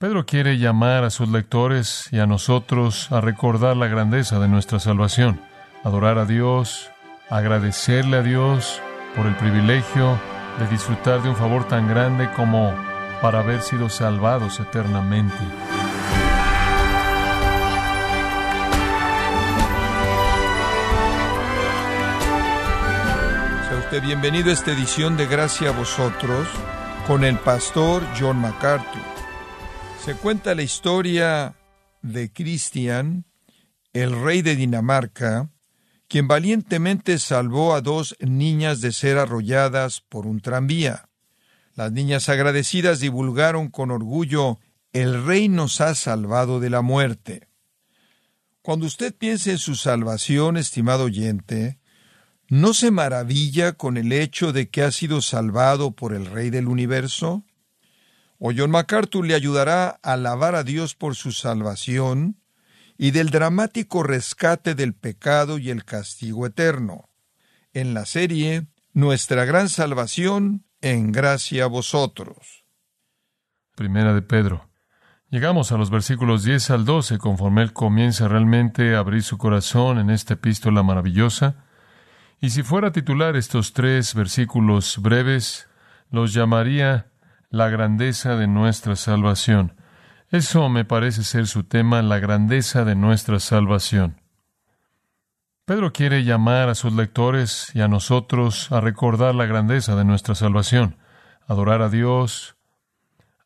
Pedro quiere llamar a sus lectores y a nosotros a recordar la grandeza de nuestra salvación, adorar a Dios, agradecerle a Dios por el privilegio de disfrutar de un favor tan grande como para haber sido salvados eternamente. Sea usted bienvenido a esta edición de Gracia a vosotros con el pastor John MacArthur. Se cuenta la historia de Cristian, el rey de Dinamarca, quien valientemente salvó a dos niñas de ser arrolladas por un tranvía. Las niñas agradecidas divulgaron con orgullo, el rey nos ha salvado de la muerte. Cuando usted piense en su salvación, estimado oyente, ¿no se maravilla con el hecho de que ha sido salvado por el Rey del universo? O John MacArthur le ayudará a alabar a Dios por su salvación y del dramático rescate del pecado y el castigo eterno. En la serie Nuestra gran salvación en gracia a vosotros. Primera de Pedro. Llegamos a los versículos 10 al 12 conforme él comienza realmente a abrir su corazón en esta epístola maravillosa. Y si fuera a titular estos tres versículos breves, los llamaría la grandeza de nuestra salvación. Eso me parece ser su tema, la grandeza de nuestra salvación. Pedro quiere llamar a sus lectores y a nosotros a recordar la grandeza de nuestra salvación, adorar a Dios,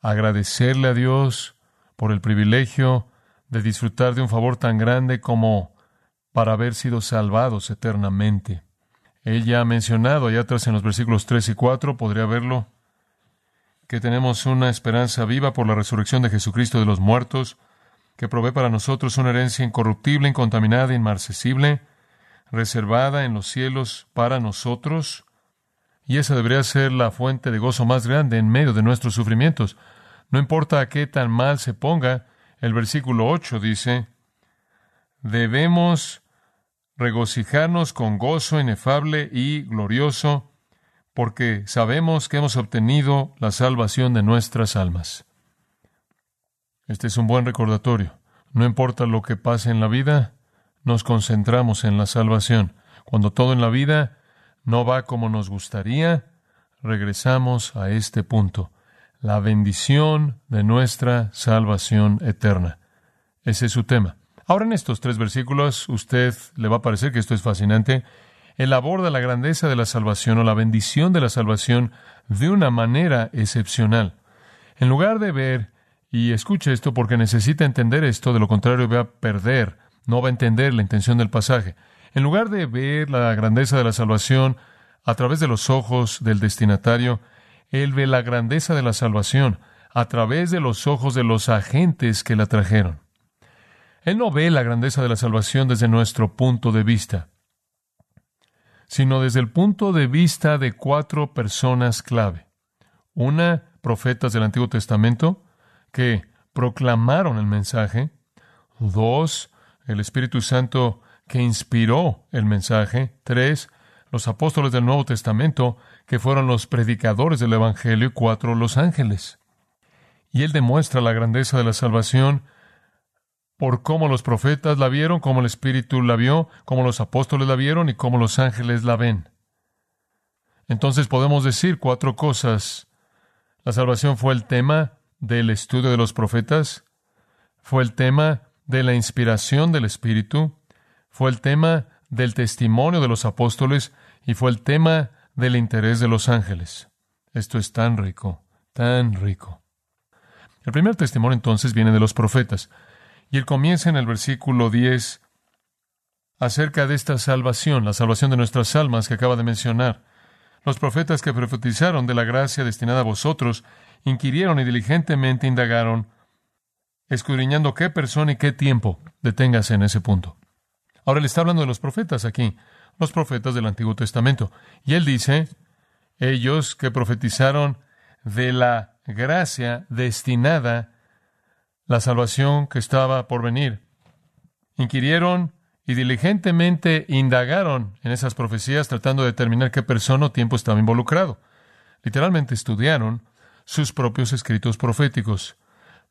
agradecerle a Dios por el privilegio de disfrutar de un favor tan grande como para haber sido salvados eternamente. Él ya ha mencionado allá atrás en los versículos 3 y 4, podría verlo, que tenemos una esperanza viva por la resurrección de Jesucristo de los muertos, que provee para nosotros una herencia incorruptible, incontaminada, inmarcesible, reservada en los cielos para nosotros, y esa debería ser la fuente de gozo más grande en medio de nuestros sufrimientos. No importa a qué tan mal se ponga, el versículo 8 dice, debemos regocijarnos con gozo inefable y glorioso, porque sabemos que hemos obtenido la salvación de nuestras almas. Este es un buen recordatorio. No importa lo que pase en la vida, nos concentramos en la salvación. Cuando todo en la vida no va como nos gustaría, regresamos a este punto, la bendición de nuestra salvación eterna. Ese es su tema. Ahora en estos tres versículos, usted le va a parecer que esto es fascinante él aborda la grandeza de la salvación o la bendición de la salvación de una manera excepcional. En lugar de ver, y escuche esto porque necesita entender esto, de lo contrario va a perder, no va a entender la intención del pasaje. En lugar de ver la grandeza de la salvación a través de los ojos del destinatario, él ve la grandeza de la salvación a través de los ojos de los agentes que la trajeron. Él no ve la grandeza de la salvación desde nuestro punto de vista sino desde el punto de vista de cuatro personas clave. Una, profetas del Antiguo Testamento, que proclamaron el mensaje. Dos, el Espíritu Santo que inspiró el mensaje. Tres, los apóstoles del Nuevo Testamento, que fueron los predicadores del Evangelio. Y cuatro, los ángeles. Y él demuestra la grandeza de la salvación por cómo los profetas la vieron, cómo el Espíritu la vio, cómo los apóstoles la vieron y cómo los ángeles la ven. Entonces podemos decir cuatro cosas. La salvación fue el tema del estudio de los profetas, fue el tema de la inspiración del Espíritu, fue el tema del testimonio de los apóstoles y fue el tema del interés de los ángeles. Esto es tan rico, tan rico. El primer testimonio entonces viene de los profetas. Y él comienza en el versículo 10 acerca de esta salvación, la salvación de nuestras almas que acaba de mencionar. Los profetas que profetizaron de la gracia destinada a vosotros inquirieron y diligentemente indagaron, escudriñando qué persona y qué tiempo. Deténgase en ese punto. Ahora le está hablando de los profetas aquí, los profetas del Antiguo Testamento. Y él dice, ellos que profetizaron de la gracia destinada la salvación que estaba por venir. Inquirieron y diligentemente indagaron en esas profecías tratando de determinar qué persona o tiempo estaba involucrado. Literalmente estudiaron sus propios escritos proféticos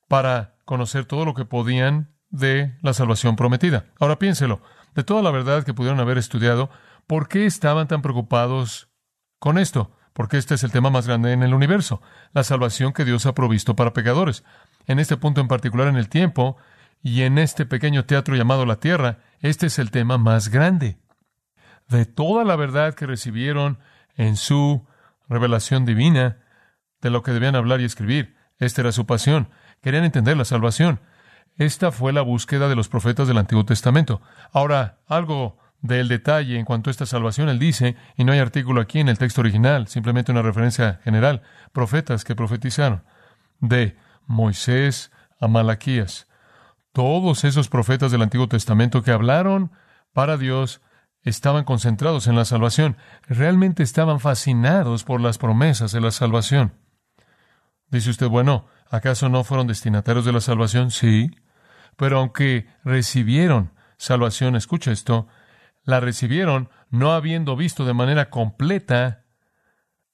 para conocer todo lo que podían de la salvación prometida. Ahora piénselo, de toda la verdad que pudieron haber estudiado, ¿por qué estaban tan preocupados con esto? Porque este es el tema más grande en el universo, la salvación que Dios ha provisto para pecadores. En este punto en particular en el tiempo y en este pequeño teatro llamado la Tierra, este es el tema más grande. De toda la verdad que recibieron en su revelación divina, de lo que debían hablar y escribir, esta era su pasión. Querían entender la salvación. Esta fue la búsqueda de los profetas del Antiguo Testamento. Ahora, algo del detalle en cuanto a esta salvación, él dice, y no hay artículo aquí en el texto original, simplemente una referencia general, profetas que profetizaron, de Moisés a Malaquías. Todos esos profetas del Antiguo Testamento que hablaron para Dios estaban concentrados en la salvación, realmente estaban fascinados por las promesas de la salvación. Dice usted, bueno, ¿acaso no fueron destinatarios de la salvación? Sí, pero aunque recibieron salvación, escucha esto, la recibieron no habiendo visto de manera completa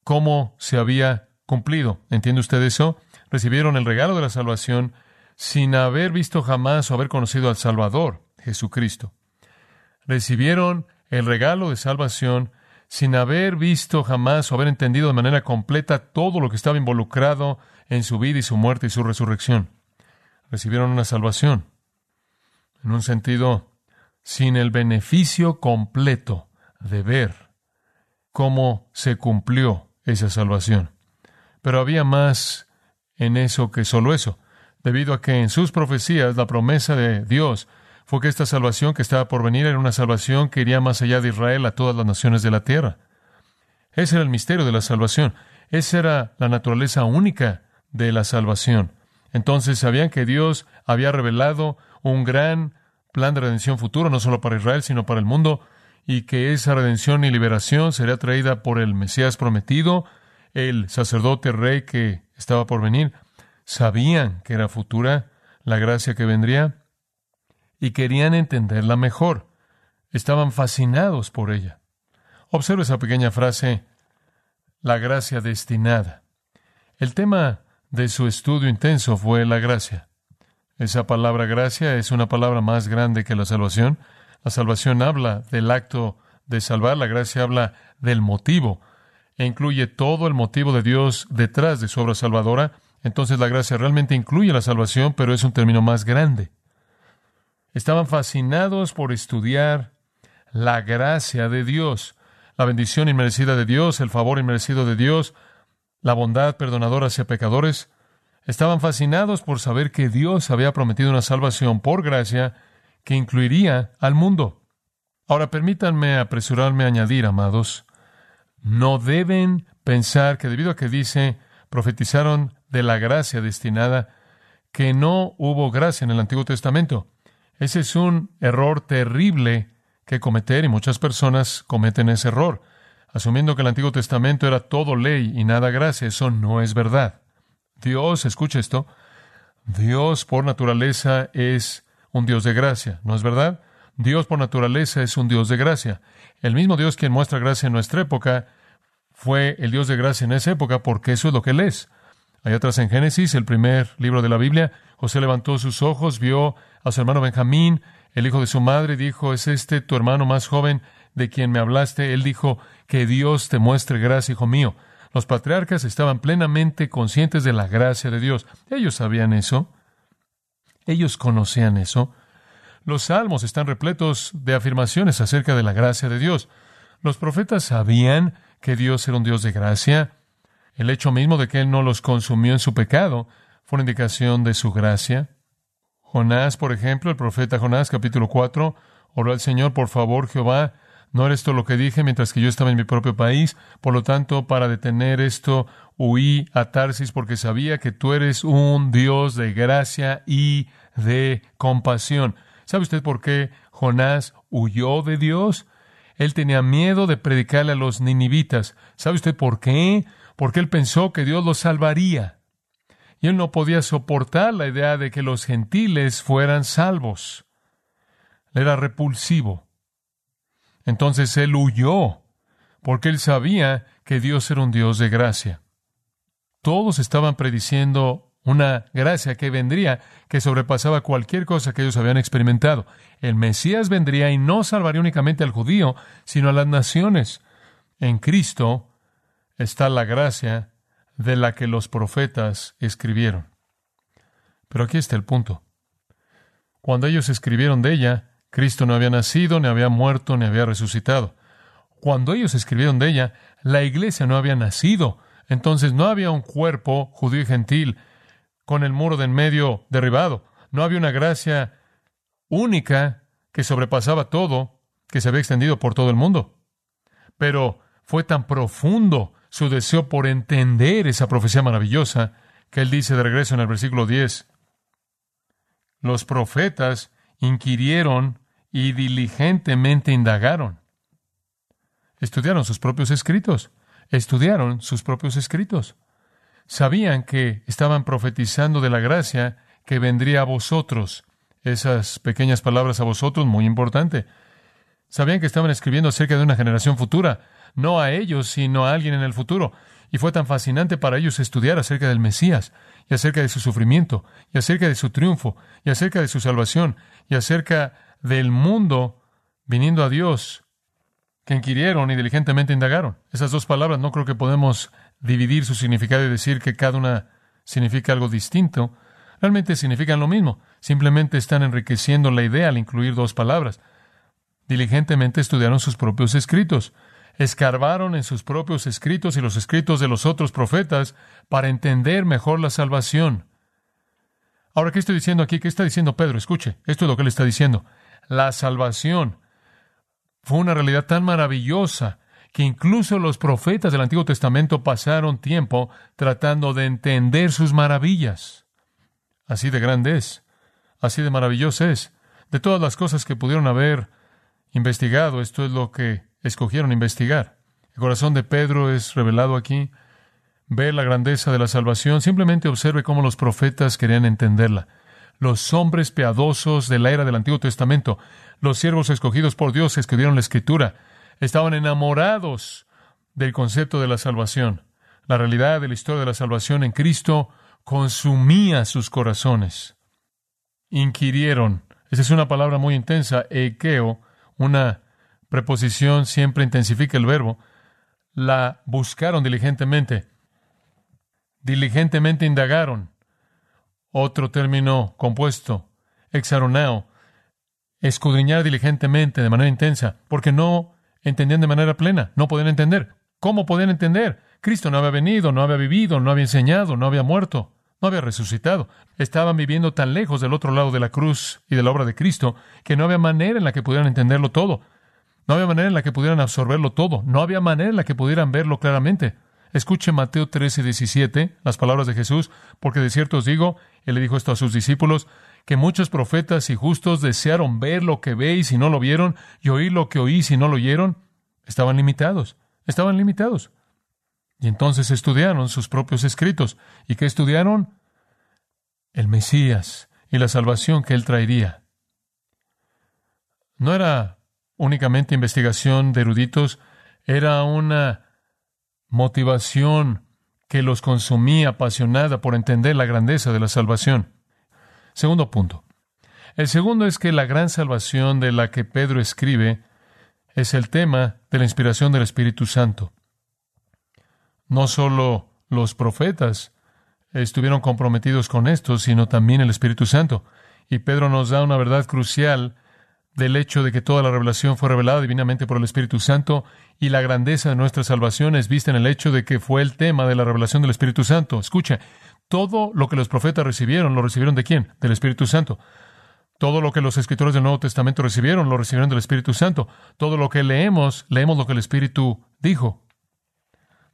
cómo se había cumplido. ¿Entiende usted eso? Recibieron el regalo de la salvación sin haber visto jamás o haber conocido al Salvador, Jesucristo. Recibieron el regalo de salvación sin haber visto jamás o haber entendido de manera completa todo lo que estaba involucrado en su vida y su muerte y su resurrección. Recibieron una salvación. En un sentido, sin el beneficio completo de ver cómo se cumplió esa salvación. Pero había más en eso que solo eso, debido a que en sus profecías la promesa de Dios fue que esta salvación que estaba por venir era una salvación que iría más allá de Israel a todas las naciones de la tierra. Ese era el misterio de la salvación. Esa era la naturaleza única de la salvación. Entonces sabían que Dios había revelado un gran plan de redención futuro, no solo para Israel, sino para el mundo, y que esa redención y liberación sería traída por el Mesías prometido, el sacerdote rey que estaba por venir. Sabían que era futura la gracia que vendría y querían entenderla mejor. Estaban fascinados por ella. Observe esa pequeña frase, la gracia destinada. El tema de su estudio intenso fue la gracia. Esa palabra gracia es una palabra más grande que la salvación. La salvación habla del acto de salvar, la gracia habla del motivo e incluye todo el motivo de Dios detrás de su obra salvadora. Entonces la gracia realmente incluye la salvación, pero es un término más grande. Estaban fascinados por estudiar la gracia de Dios, la bendición inmerecida de Dios, el favor inmerecido de Dios, la bondad perdonadora hacia pecadores. Estaban fascinados por saber que Dios había prometido una salvación por gracia que incluiría al mundo. Ahora permítanme apresurarme a añadir, amados, no deben pensar que debido a que dice profetizaron de la gracia destinada, que no hubo gracia en el Antiguo Testamento. Ese es un error terrible que cometer y muchas personas cometen ese error, asumiendo que el Antiguo Testamento era todo ley y nada gracia. Eso no es verdad. Dios, escucha esto, Dios por naturaleza es un Dios de gracia, ¿no es verdad? Dios por naturaleza es un Dios de gracia. El mismo Dios quien muestra gracia en nuestra época fue el Dios de gracia en esa época porque eso es lo que Él es. Hay atrás en Génesis, el primer libro de la Biblia, José levantó sus ojos, vio a su hermano Benjamín, el hijo de su madre, dijo, ¿es este tu hermano más joven de quien me hablaste? Él dijo, que Dios te muestre gracia, hijo mío. Los patriarcas estaban plenamente conscientes de la gracia de Dios. Ellos sabían eso. Ellos conocían eso. Los salmos están repletos de afirmaciones acerca de la gracia de Dios. Los profetas sabían que Dios era un Dios de gracia. El hecho mismo de que Él no los consumió en su pecado fue una indicación de su gracia. Jonás, por ejemplo, el profeta Jonás, capítulo 4, oró al Señor, por favor, Jehová, no era esto lo que dije mientras que yo estaba en mi propio país, por lo tanto, para detener esto, huí a Tarsis porque sabía que tú eres un Dios de gracia y de compasión. ¿Sabe usted por qué Jonás huyó de Dios? Él tenía miedo de predicarle a los ninivitas. ¿Sabe usted por qué? Porque él pensó que Dios los salvaría y él no podía soportar la idea de que los gentiles fueran salvos. Era repulsivo. Entonces él huyó, porque él sabía que Dios era un Dios de gracia. Todos estaban prediciendo una gracia que vendría, que sobrepasaba cualquier cosa que ellos habían experimentado. El Mesías vendría y no salvaría únicamente al judío, sino a las naciones. En Cristo está la gracia de la que los profetas escribieron. Pero aquí está el punto. Cuando ellos escribieron de ella, Cristo no había nacido, ni había muerto, ni había resucitado. Cuando ellos escribieron de ella, la iglesia no había nacido. Entonces no había un cuerpo judío y gentil con el muro de en medio derribado. No había una gracia única que sobrepasaba todo, que se había extendido por todo el mundo. Pero fue tan profundo su deseo por entender esa profecía maravillosa que él dice de regreso en el versículo 10, los profetas inquirieron y diligentemente indagaron. Estudiaron sus propios escritos, estudiaron sus propios escritos. Sabían que estaban profetizando de la gracia que vendría a vosotros. Esas pequeñas palabras a vosotros, muy importante. Sabían que estaban escribiendo acerca de una generación futura, no a ellos, sino a alguien en el futuro. Y fue tan fascinante para ellos estudiar acerca del Mesías, y acerca de su sufrimiento, y acerca de su triunfo, y acerca de su salvación, y acerca del mundo viniendo a Dios, que inquirieron y diligentemente indagaron. Esas dos palabras no creo que podemos dividir su significado y decir que cada una significa algo distinto. Realmente significan lo mismo, simplemente están enriqueciendo la idea al incluir dos palabras. Diligentemente estudiaron sus propios escritos escarbaron en sus propios escritos y los escritos de los otros profetas para entender mejor la salvación. Ahora, ¿qué estoy diciendo aquí? ¿Qué está diciendo Pedro? Escuche, esto es lo que él está diciendo. La salvación fue una realidad tan maravillosa que incluso los profetas del Antiguo Testamento pasaron tiempo tratando de entender sus maravillas. Así de grande es, así de maravilloso es. De todas las cosas que pudieron haber investigado, esto es lo que escogieron investigar. El corazón de Pedro es revelado aquí. Ve la grandeza de la salvación. Simplemente observe cómo los profetas querían entenderla. Los hombres piadosos de la era del Antiguo Testamento, los siervos escogidos por Dios escribieron la Escritura, estaban enamorados del concepto de la salvación. La realidad de la historia de la salvación en Cristo consumía sus corazones. Inquirieron. Esa es una palabra muy intensa, equeo, una preposición siempre intensifica el verbo, la buscaron diligentemente. Diligentemente indagaron. Otro término compuesto, exaronao, escudriñar diligentemente, de manera intensa, porque no entendían de manera plena, no podían entender. ¿Cómo podían entender? Cristo no había venido, no había vivido, no había enseñado, no había muerto, no había resucitado. Estaban viviendo tan lejos del otro lado de la cruz y de la obra de Cristo que no había manera en la que pudieran entenderlo todo. No había manera en la que pudieran absorberlo todo. No había manera en la que pudieran verlo claramente. Escuche Mateo 13, 17, las palabras de Jesús, porque de cierto os digo, él le dijo esto a sus discípulos, que muchos profetas y justos desearon ver lo que veis y no lo vieron, y oír lo que oís y no lo oyeron. Estaban limitados, estaban limitados. Y entonces estudiaron sus propios escritos. ¿Y qué estudiaron? El Mesías y la salvación que él traería. No era únicamente investigación de eruditos, era una motivación que los consumía apasionada por entender la grandeza de la salvación. Segundo punto. El segundo es que la gran salvación de la que Pedro escribe es el tema de la inspiración del Espíritu Santo. No solo los profetas estuvieron comprometidos con esto, sino también el Espíritu Santo. Y Pedro nos da una verdad crucial del hecho de que toda la revelación fue revelada divinamente por el Espíritu Santo y la grandeza de nuestra salvación es vista en el hecho de que fue el tema de la revelación del Espíritu Santo. Escucha, todo lo que los profetas recibieron, ¿lo recibieron de quién? Del Espíritu Santo. Todo lo que los escritores del Nuevo Testamento recibieron, lo recibieron del Espíritu Santo. Todo lo que leemos, leemos lo que el Espíritu dijo.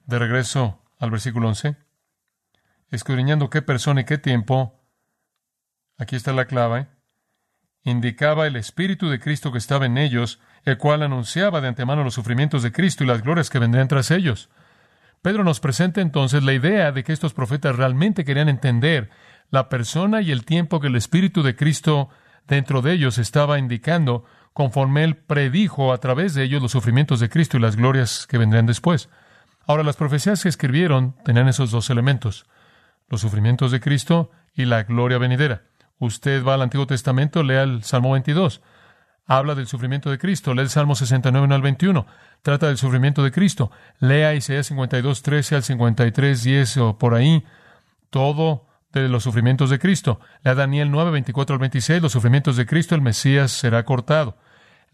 De regreso al versículo 11. Escudriñando qué persona y qué tiempo, aquí está la clave, indicaba el Espíritu de Cristo que estaba en ellos, el cual anunciaba de antemano los sufrimientos de Cristo y las glorias que vendrían tras ellos. Pedro nos presenta entonces la idea de que estos profetas realmente querían entender la persona y el tiempo que el Espíritu de Cristo dentro de ellos estaba indicando, conforme él predijo a través de ellos los sufrimientos de Cristo y las glorias que vendrían después. Ahora, las profecías que escribieron tenían esos dos elementos. los sufrimientos de Cristo y la gloria venidera. Usted va al Antiguo Testamento, lea el Salmo 22. Habla del sufrimiento de Cristo. Lea el Salmo 69 al 21. Trata del sufrimiento de Cristo. Lea Isaías 52, 13 al 53, 10 o por ahí. Todo de los sufrimientos de Cristo. Lea Daniel 9, 24 al 26. Los sufrimientos de Cristo, el Mesías será cortado.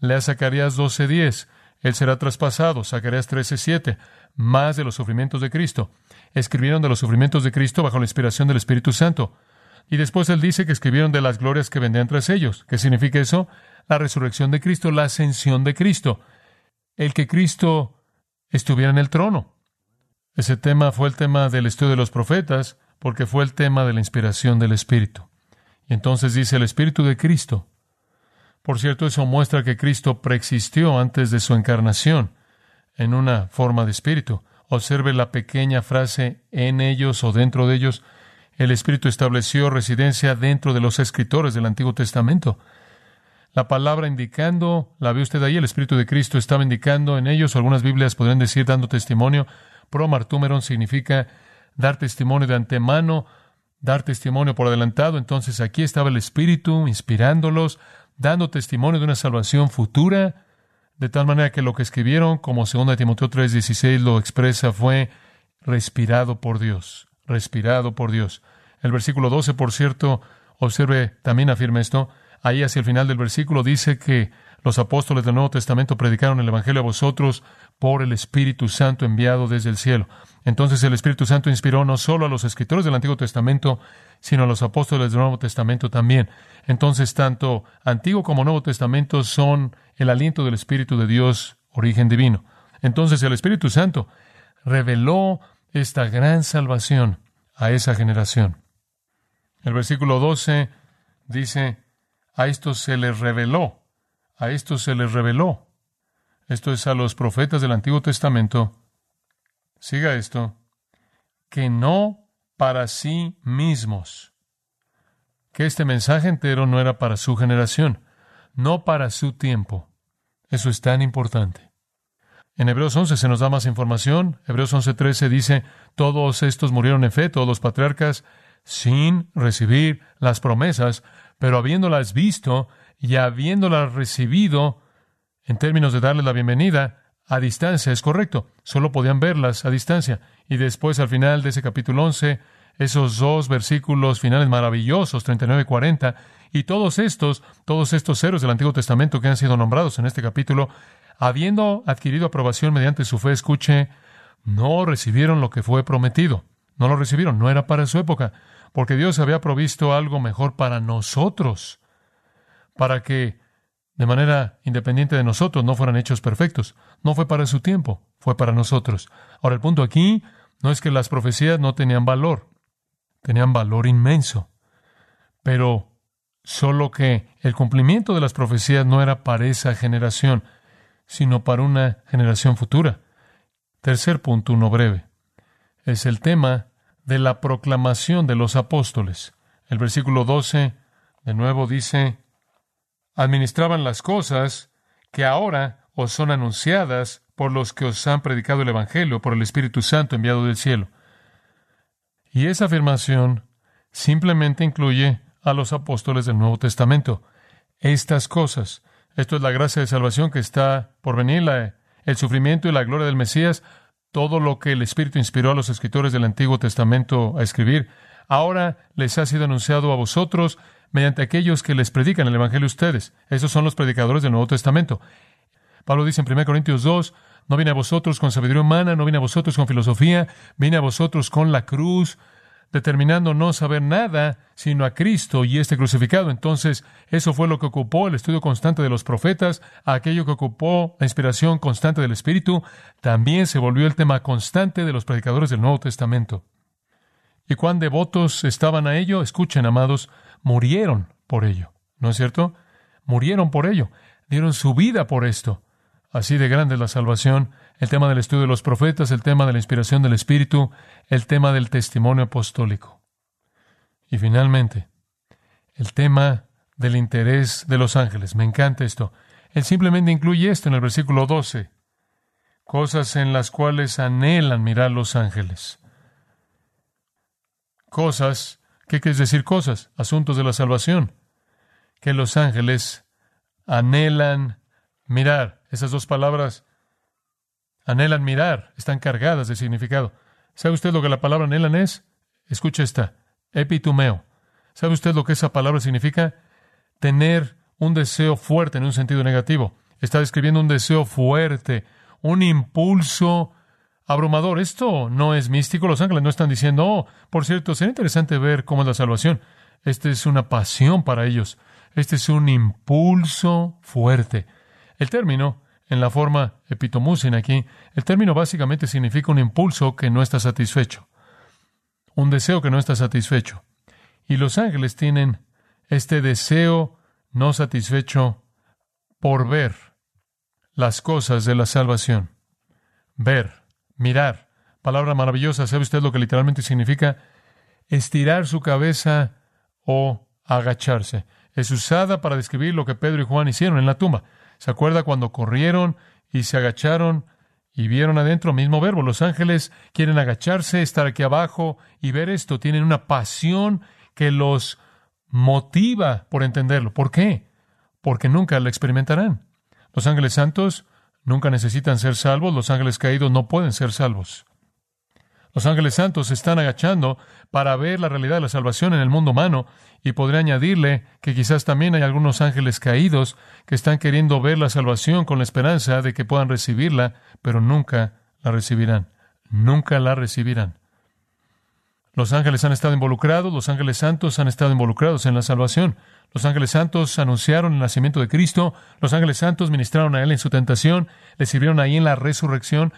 Lea Zacarías 12, 10. Él será traspasado. Zacarías 13, 7. Más de los sufrimientos de Cristo. Escribieron de los sufrimientos de Cristo bajo la inspiración del Espíritu Santo. Y después él dice que escribieron de las glorias que vendrían tras ellos. ¿Qué significa eso? La resurrección de Cristo, la ascensión de Cristo. El que Cristo estuviera en el trono. Ese tema fue el tema del estudio de los profetas, porque fue el tema de la inspiración del Espíritu. Y entonces dice el Espíritu de Cristo. Por cierto, eso muestra que Cristo preexistió antes de su encarnación en una forma de espíritu. Observe la pequeña frase en ellos o dentro de ellos el Espíritu estableció residencia dentro de los escritores del Antiguo Testamento. La palabra indicando, la ve usted ahí, el Espíritu de Cristo estaba indicando en ellos, algunas Biblias podrían decir dando testimonio. Pro martúmeron significa dar testimonio de antemano, dar testimonio por adelantado. Entonces aquí estaba el Espíritu inspirándolos, dando testimonio de una salvación futura, de tal manera que lo que escribieron, como 2 Timoteo 3:16 lo expresa, fue respirado por Dios respirado por Dios. El versículo 12, por cierto, observe, también afirma esto. Ahí hacia el final del versículo dice que los apóstoles del Nuevo Testamento predicaron el Evangelio a vosotros por el Espíritu Santo enviado desde el cielo. Entonces el Espíritu Santo inspiró no solo a los escritores del Antiguo Testamento, sino a los apóstoles del Nuevo Testamento también. Entonces tanto Antiguo como Nuevo Testamento son el aliento del Espíritu de Dios, origen divino. Entonces el Espíritu Santo reveló esta gran salvación a esa generación. El versículo 12 dice, a estos se les reveló, a estos se les reveló. Esto es a los profetas del Antiguo Testamento. Siga esto, que no para sí mismos. Que este mensaje entero no era para su generación, no para su tiempo. Eso es tan importante. En Hebreos 11 se nos da más información. Hebreos 11:13 dice, todos estos murieron en fe, todos los patriarcas, sin recibir las promesas, pero habiéndolas visto y habiéndolas recibido, en términos de darle la bienvenida, a distancia, es correcto, solo podían verlas a distancia. Y después, al final de ese capítulo 11, esos dos versículos finales maravillosos, 39 y 40, y todos estos, todos estos héroes del Antiguo Testamento que han sido nombrados en este capítulo, habiendo adquirido aprobación mediante su fe, escuche, no recibieron lo que fue prometido. No lo recibieron, no era para su época, porque Dios había provisto algo mejor para nosotros, para que de manera independiente de nosotros no fueran hechos perfectos. No fue para su tiempo, fue para nosotros. Ahora el punto aquí no es que las profecías no tenían valor, tenían valor inmenso, pero solo que el cumplimiento de las profecías no era para esa generación, sino para una generación futura. Tercer punto, uno breve, es el tema de la proclamación de los apóstoles. El versículo 12 de nuevo dice, administraban las cosas que ahora os son anunciadas por los que os han predicado el Evangelio, por el Espíritu Santo enviado del cielo. Y esa afirmación simplemente incluye a los apóstoles del Nuevo Testamento. Estas cosas esto es la gracia de salvación que está por venir, el sufrimiento y la gloria del Mesías, todo lo que el Espíritu inspiró a los escritores del Antiguo Testamento a escribir, ahora les ha sido anunciado a vosotros mediante aquellos que les predican el Evangelio a ustedes. Esos son los predicadores del Nuevo Testamento. Pablo dice en 1 Corintios 2, no viene a vosotros con sabiduría humana, no viene a vosotros con filosofía, viene a vosotros con la cruz, determinando no saber nada sino a Cristo y este crucificado. Entonces, eso fue lo que ocupó el estudio constante de los profetas, aquello que ocupó la inspiración constante del Espíritu, también se volvió el tema constante de los predicadores del Nuevo Testamento. Y cuán devotos estaban a ello, escuchen, amados, murieron por ello. ¿No es cierto? Murieron por ello, dieron su vida por esto. Así de grande la salvación, el tema del estudio de los profetas, el tema de la inspiración del Espíritu, el tema del testimonio apostólico. Y finalmente, el tema del interés de los ángeles. Me encanta esto. Él simplemente incluye esto en el versículo 12. Cosas en las cuales anhelan mirar los ángeles. cosas. ¿Qué quiere decir cosas? Asuntos de la salvación. Que los ángeles anhelan mirar. Esas dos palabras, anhelan mirar, están cargadas de significado. ¿Sabe usted lo que la palabra anhelan es? Escucha esta, epitumeo. ¿Sabe usted lo que esa palabra significa? Tener un deseo fuerte en un sentido negativo. Está describiendo un deseo fuerte, un impulso abrumador. Esto no es místico. Los ángeles no están diciendo, oh, por cierto, sería interesante ver cómo es la salvación. Esta es una pasión para ellos. Este es un impulso fuerte. El término, en la forma epitomusin aquí, el término básicamente significa un impulso que no está satisfecho. Un deseo que no está satisfecho. Y los ángeles tienen este deseo no satisfecho por ver las cosas de la salvación. Ver, mirar. Palabra maravillosa. ¿Sabe usted lo que literalmente significa? Estirar su cabeza o agacharse. Es usada para describir lo que Pedro y Juan hicieron en la tumba. ¿Se acuerda cuando corrieron y se agacharon y vieron adentro? Mismo verbo. Los ángeles quieren agacharse, estar aquí abajo y ver esto. Tienen una pasión que los motiva por entenderlo. ¿Por qué? Porque nunca lo experimentarán. Los ángeles santos nunca necesitan ser salvos, los ángeles caídos no pueden ser salvos. Los ángeles santos se están agachando para ver la realidad de la salvación en el mundo humano y podría añadirle que quizás también hay algunos ángeles caídos que están queriendo ver la salvación con la esperanza de que puedan recibirla, pero nunca la recibirán. Nunca la recibirán. Los ángeles han estado involucrados, los ángeles santos han estado involucrados en la salvación. Los ángeles santos anunciaron el nacimiento de Cristo, los ángeles santos ministraron a Él en su tentación, le sirvieron ahí en la resurrección,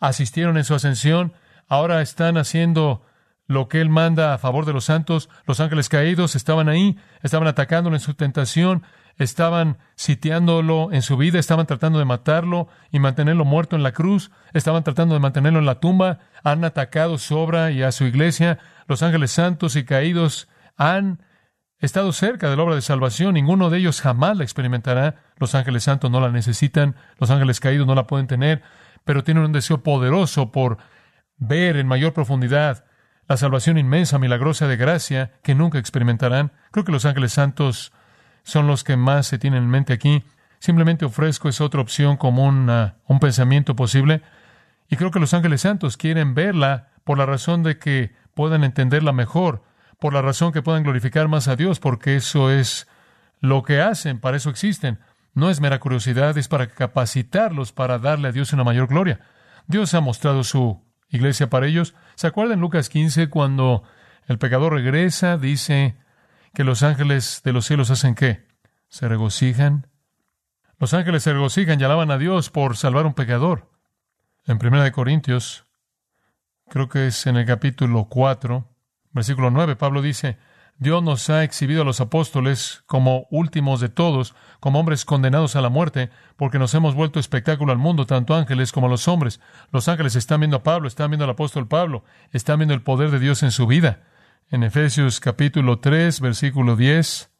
asistieron en su ascensión, ahora están haciendo lo que Él manda a favor de los santos. Los ángeles caídos estaban ahí, estaban atacándolo en su tentación, estaban sitiándolo en su vida, estaban tratando de matarlo y mantenerlo muerto en la cruz, estaban tratando de mantenerlo en la tumba, han atacado su obra y a su iglesia, los ángeles santos y caídos han estado cerca de la obra de salvación, ninguno de ellos jamás la experimentará, los ángeles santos no la necesitan, los ángeles caídos no la pueden tener, pero tienen un deseo poderoso por ver en mayor profundidad la salvación inmensa, milagrosa de gracia que nunca experimentarán. Creo que los ángeles santos son los que más se tienen en mente aquí. Simplemente ofrezco esa otra opción como un pensamiento posible. Y creo que los ángeles santos quieren verla por la razón de que puedan entenderla mejor, por la razón que puedan glorificar más a Dios, porque eso es lo que hacen, para eso existen. No es mera curiosidad, es para capacitarlos para darle a Dios una mayor gloria. Dios ha mostrado su iglesia para ellos. ¿Se acuerdan Lucas 15 cuando el pecador regresa, dice, que los ángeles de los cielos hacen qué? Se regocijan. Los ángeles se regocijan y alaban a Dios por salvar a un pecador. En Primera de Corintios, creo que es en el capítulo 4, versículo 9, Pablo dice, Dios nos ha exhibido a los apóstoles como últimos de todos, como hombres condenados a la muerte, porque nos hemos vuelto espectáculo al mundo, tanto ángeles como los hombres. Los ángeles están viendo a Pablo, están viendo al apóstol Pablo, están viendo el poder de Dios en su vida en Efesios capítulo 3, versículo 10,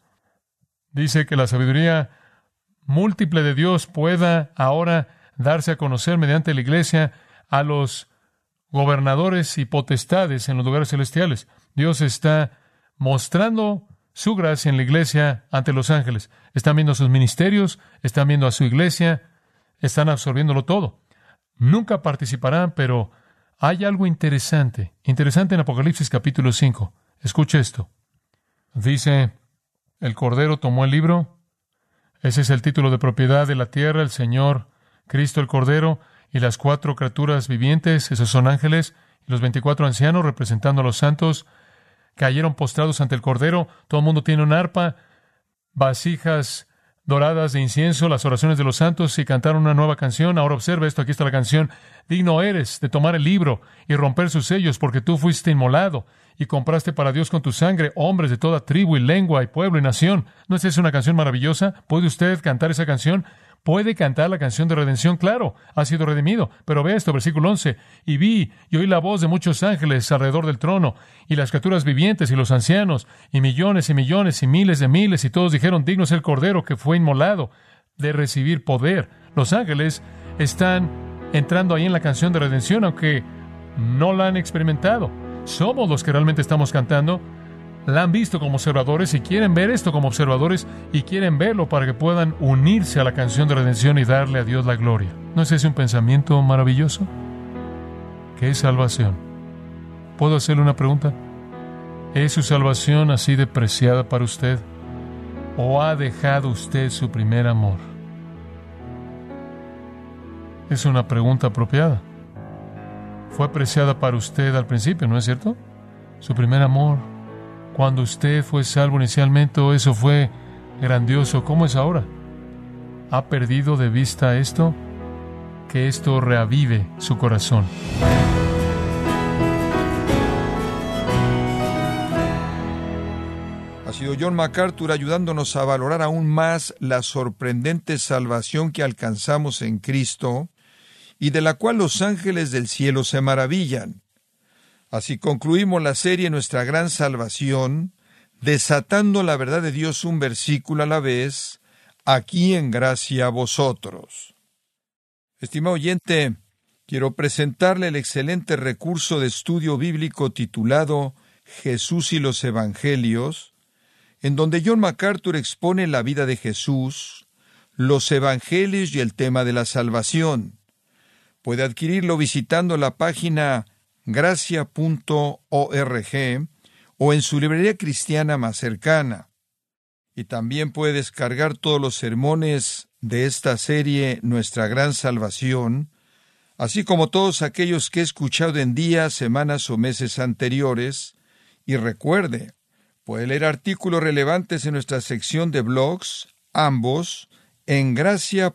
dice que la sabiduría múltiple de Dios pueda ahora darse a conocer mediante la iglesia a los gobernadores y potestades en los lugares celestiales. Dios está mostrando su gracia en la iglesia ante los ángeles. Están viendo sus ministerios, están viendo a su iglesia, están absorbiéndolo todo. Nunca participarán, pero hay algo interesante, interesante en Apocalipsis capítulo 5. Escuche esto. Dice, el Cordero tomó el libro. Ese es el título de propiedad de la tierra, el Señor, Cristo el Cordero, y las cuatro criaturas vivientes, esos son ángeles, y los veinticuatro ancianos representando a los santos, cayeron postrados ante el Cordero. Todo el mundo tiene un arpa, vasijas doradas de incienso, las oraciones de los santos y cantaron una nueva canción. Ahora observa esto, aquí está la canción. Digno eres de tomar el libro y romper sus sellos, porque tú fuiste inmolado y compraste para Dios con tu sangre hombres de toda tribu y lengua y pueblo y nación. ¿No es esa una canción maravillosa? ¿Puede usted cantar esa canción? Puede cantar la canción de redención, claro, ha sido redimido. Pero ve esto, versículo 11. Y vi y oí la voz de muchos ángeles alrededor del trono, y las criaturas vivientes y los ancianos, y millones y millones y miles de miles, y todos dijeron, digno es el Cordero que fue inmolado de recibir poder. Los ángeles están entrando ahí en la canción de redención, aunque no la han experimentado. somos los que realmente estamos cantando, la han visto como observadores y quieren ver esto como observadores y quieren verlo para que puedan unirse a la canción de redención y darle a Dios la gloria. ¿No es ese un pensamiento maravilloso? ¿Qué es salvación? ¿Puedo hacerle una pregunta? ¿Es su salvación así de preciada para usted? ¿O ha dejado usted su primer amor? Es una pregunta apropiada. Fue apreciada para usted al principio, ¿no es cierto? Su primer amor, cuando usted fue salvo inicialmente, eso fue grandioso. ¿Cómo es ahora? ¿Ha perdido de vista esto? Que esto reavive su corazón. Ha sido John MacArthur ayudándonos a valorar aún más la sorprendente salvación que alcanzamos en Cristo y de la cual los ángeles del cielo se maravillan. Así concluimos la serie Nuestra Gran Salvación, desatando la verdad de Dios un versículo a la vez, aquí en gracia a vosotros. Estimado oyente, quiero presentarle el excelente recurso de estudio bíblico titulado Jesús y los Evangelios, en donde John MacArthur expone la vida de Jesús, los Evangelios y el tema de la salvación. Puede adquirirlo visitando la página gracia.org o en su librería cristiana más cercana. Y también puede descargar todos los sermones de esta serie Nuestra Gran Salvación, así como todos aquellos que he escuchado en días, semanas o meses anteriores, y recuerde, puede leer artículos relevantes en nuestra sección de blogs, ambos, en gracia.org.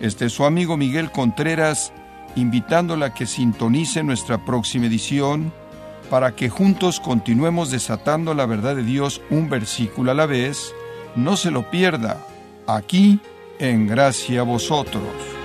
Este es su amigo Miguel Contreras, invitándola a que sintonice nuestra próxima edición para que juntos continuemos desatando la verdad de Dios un versículo a la vez. No se lo pierda, aquí en Gracia a Vosotros.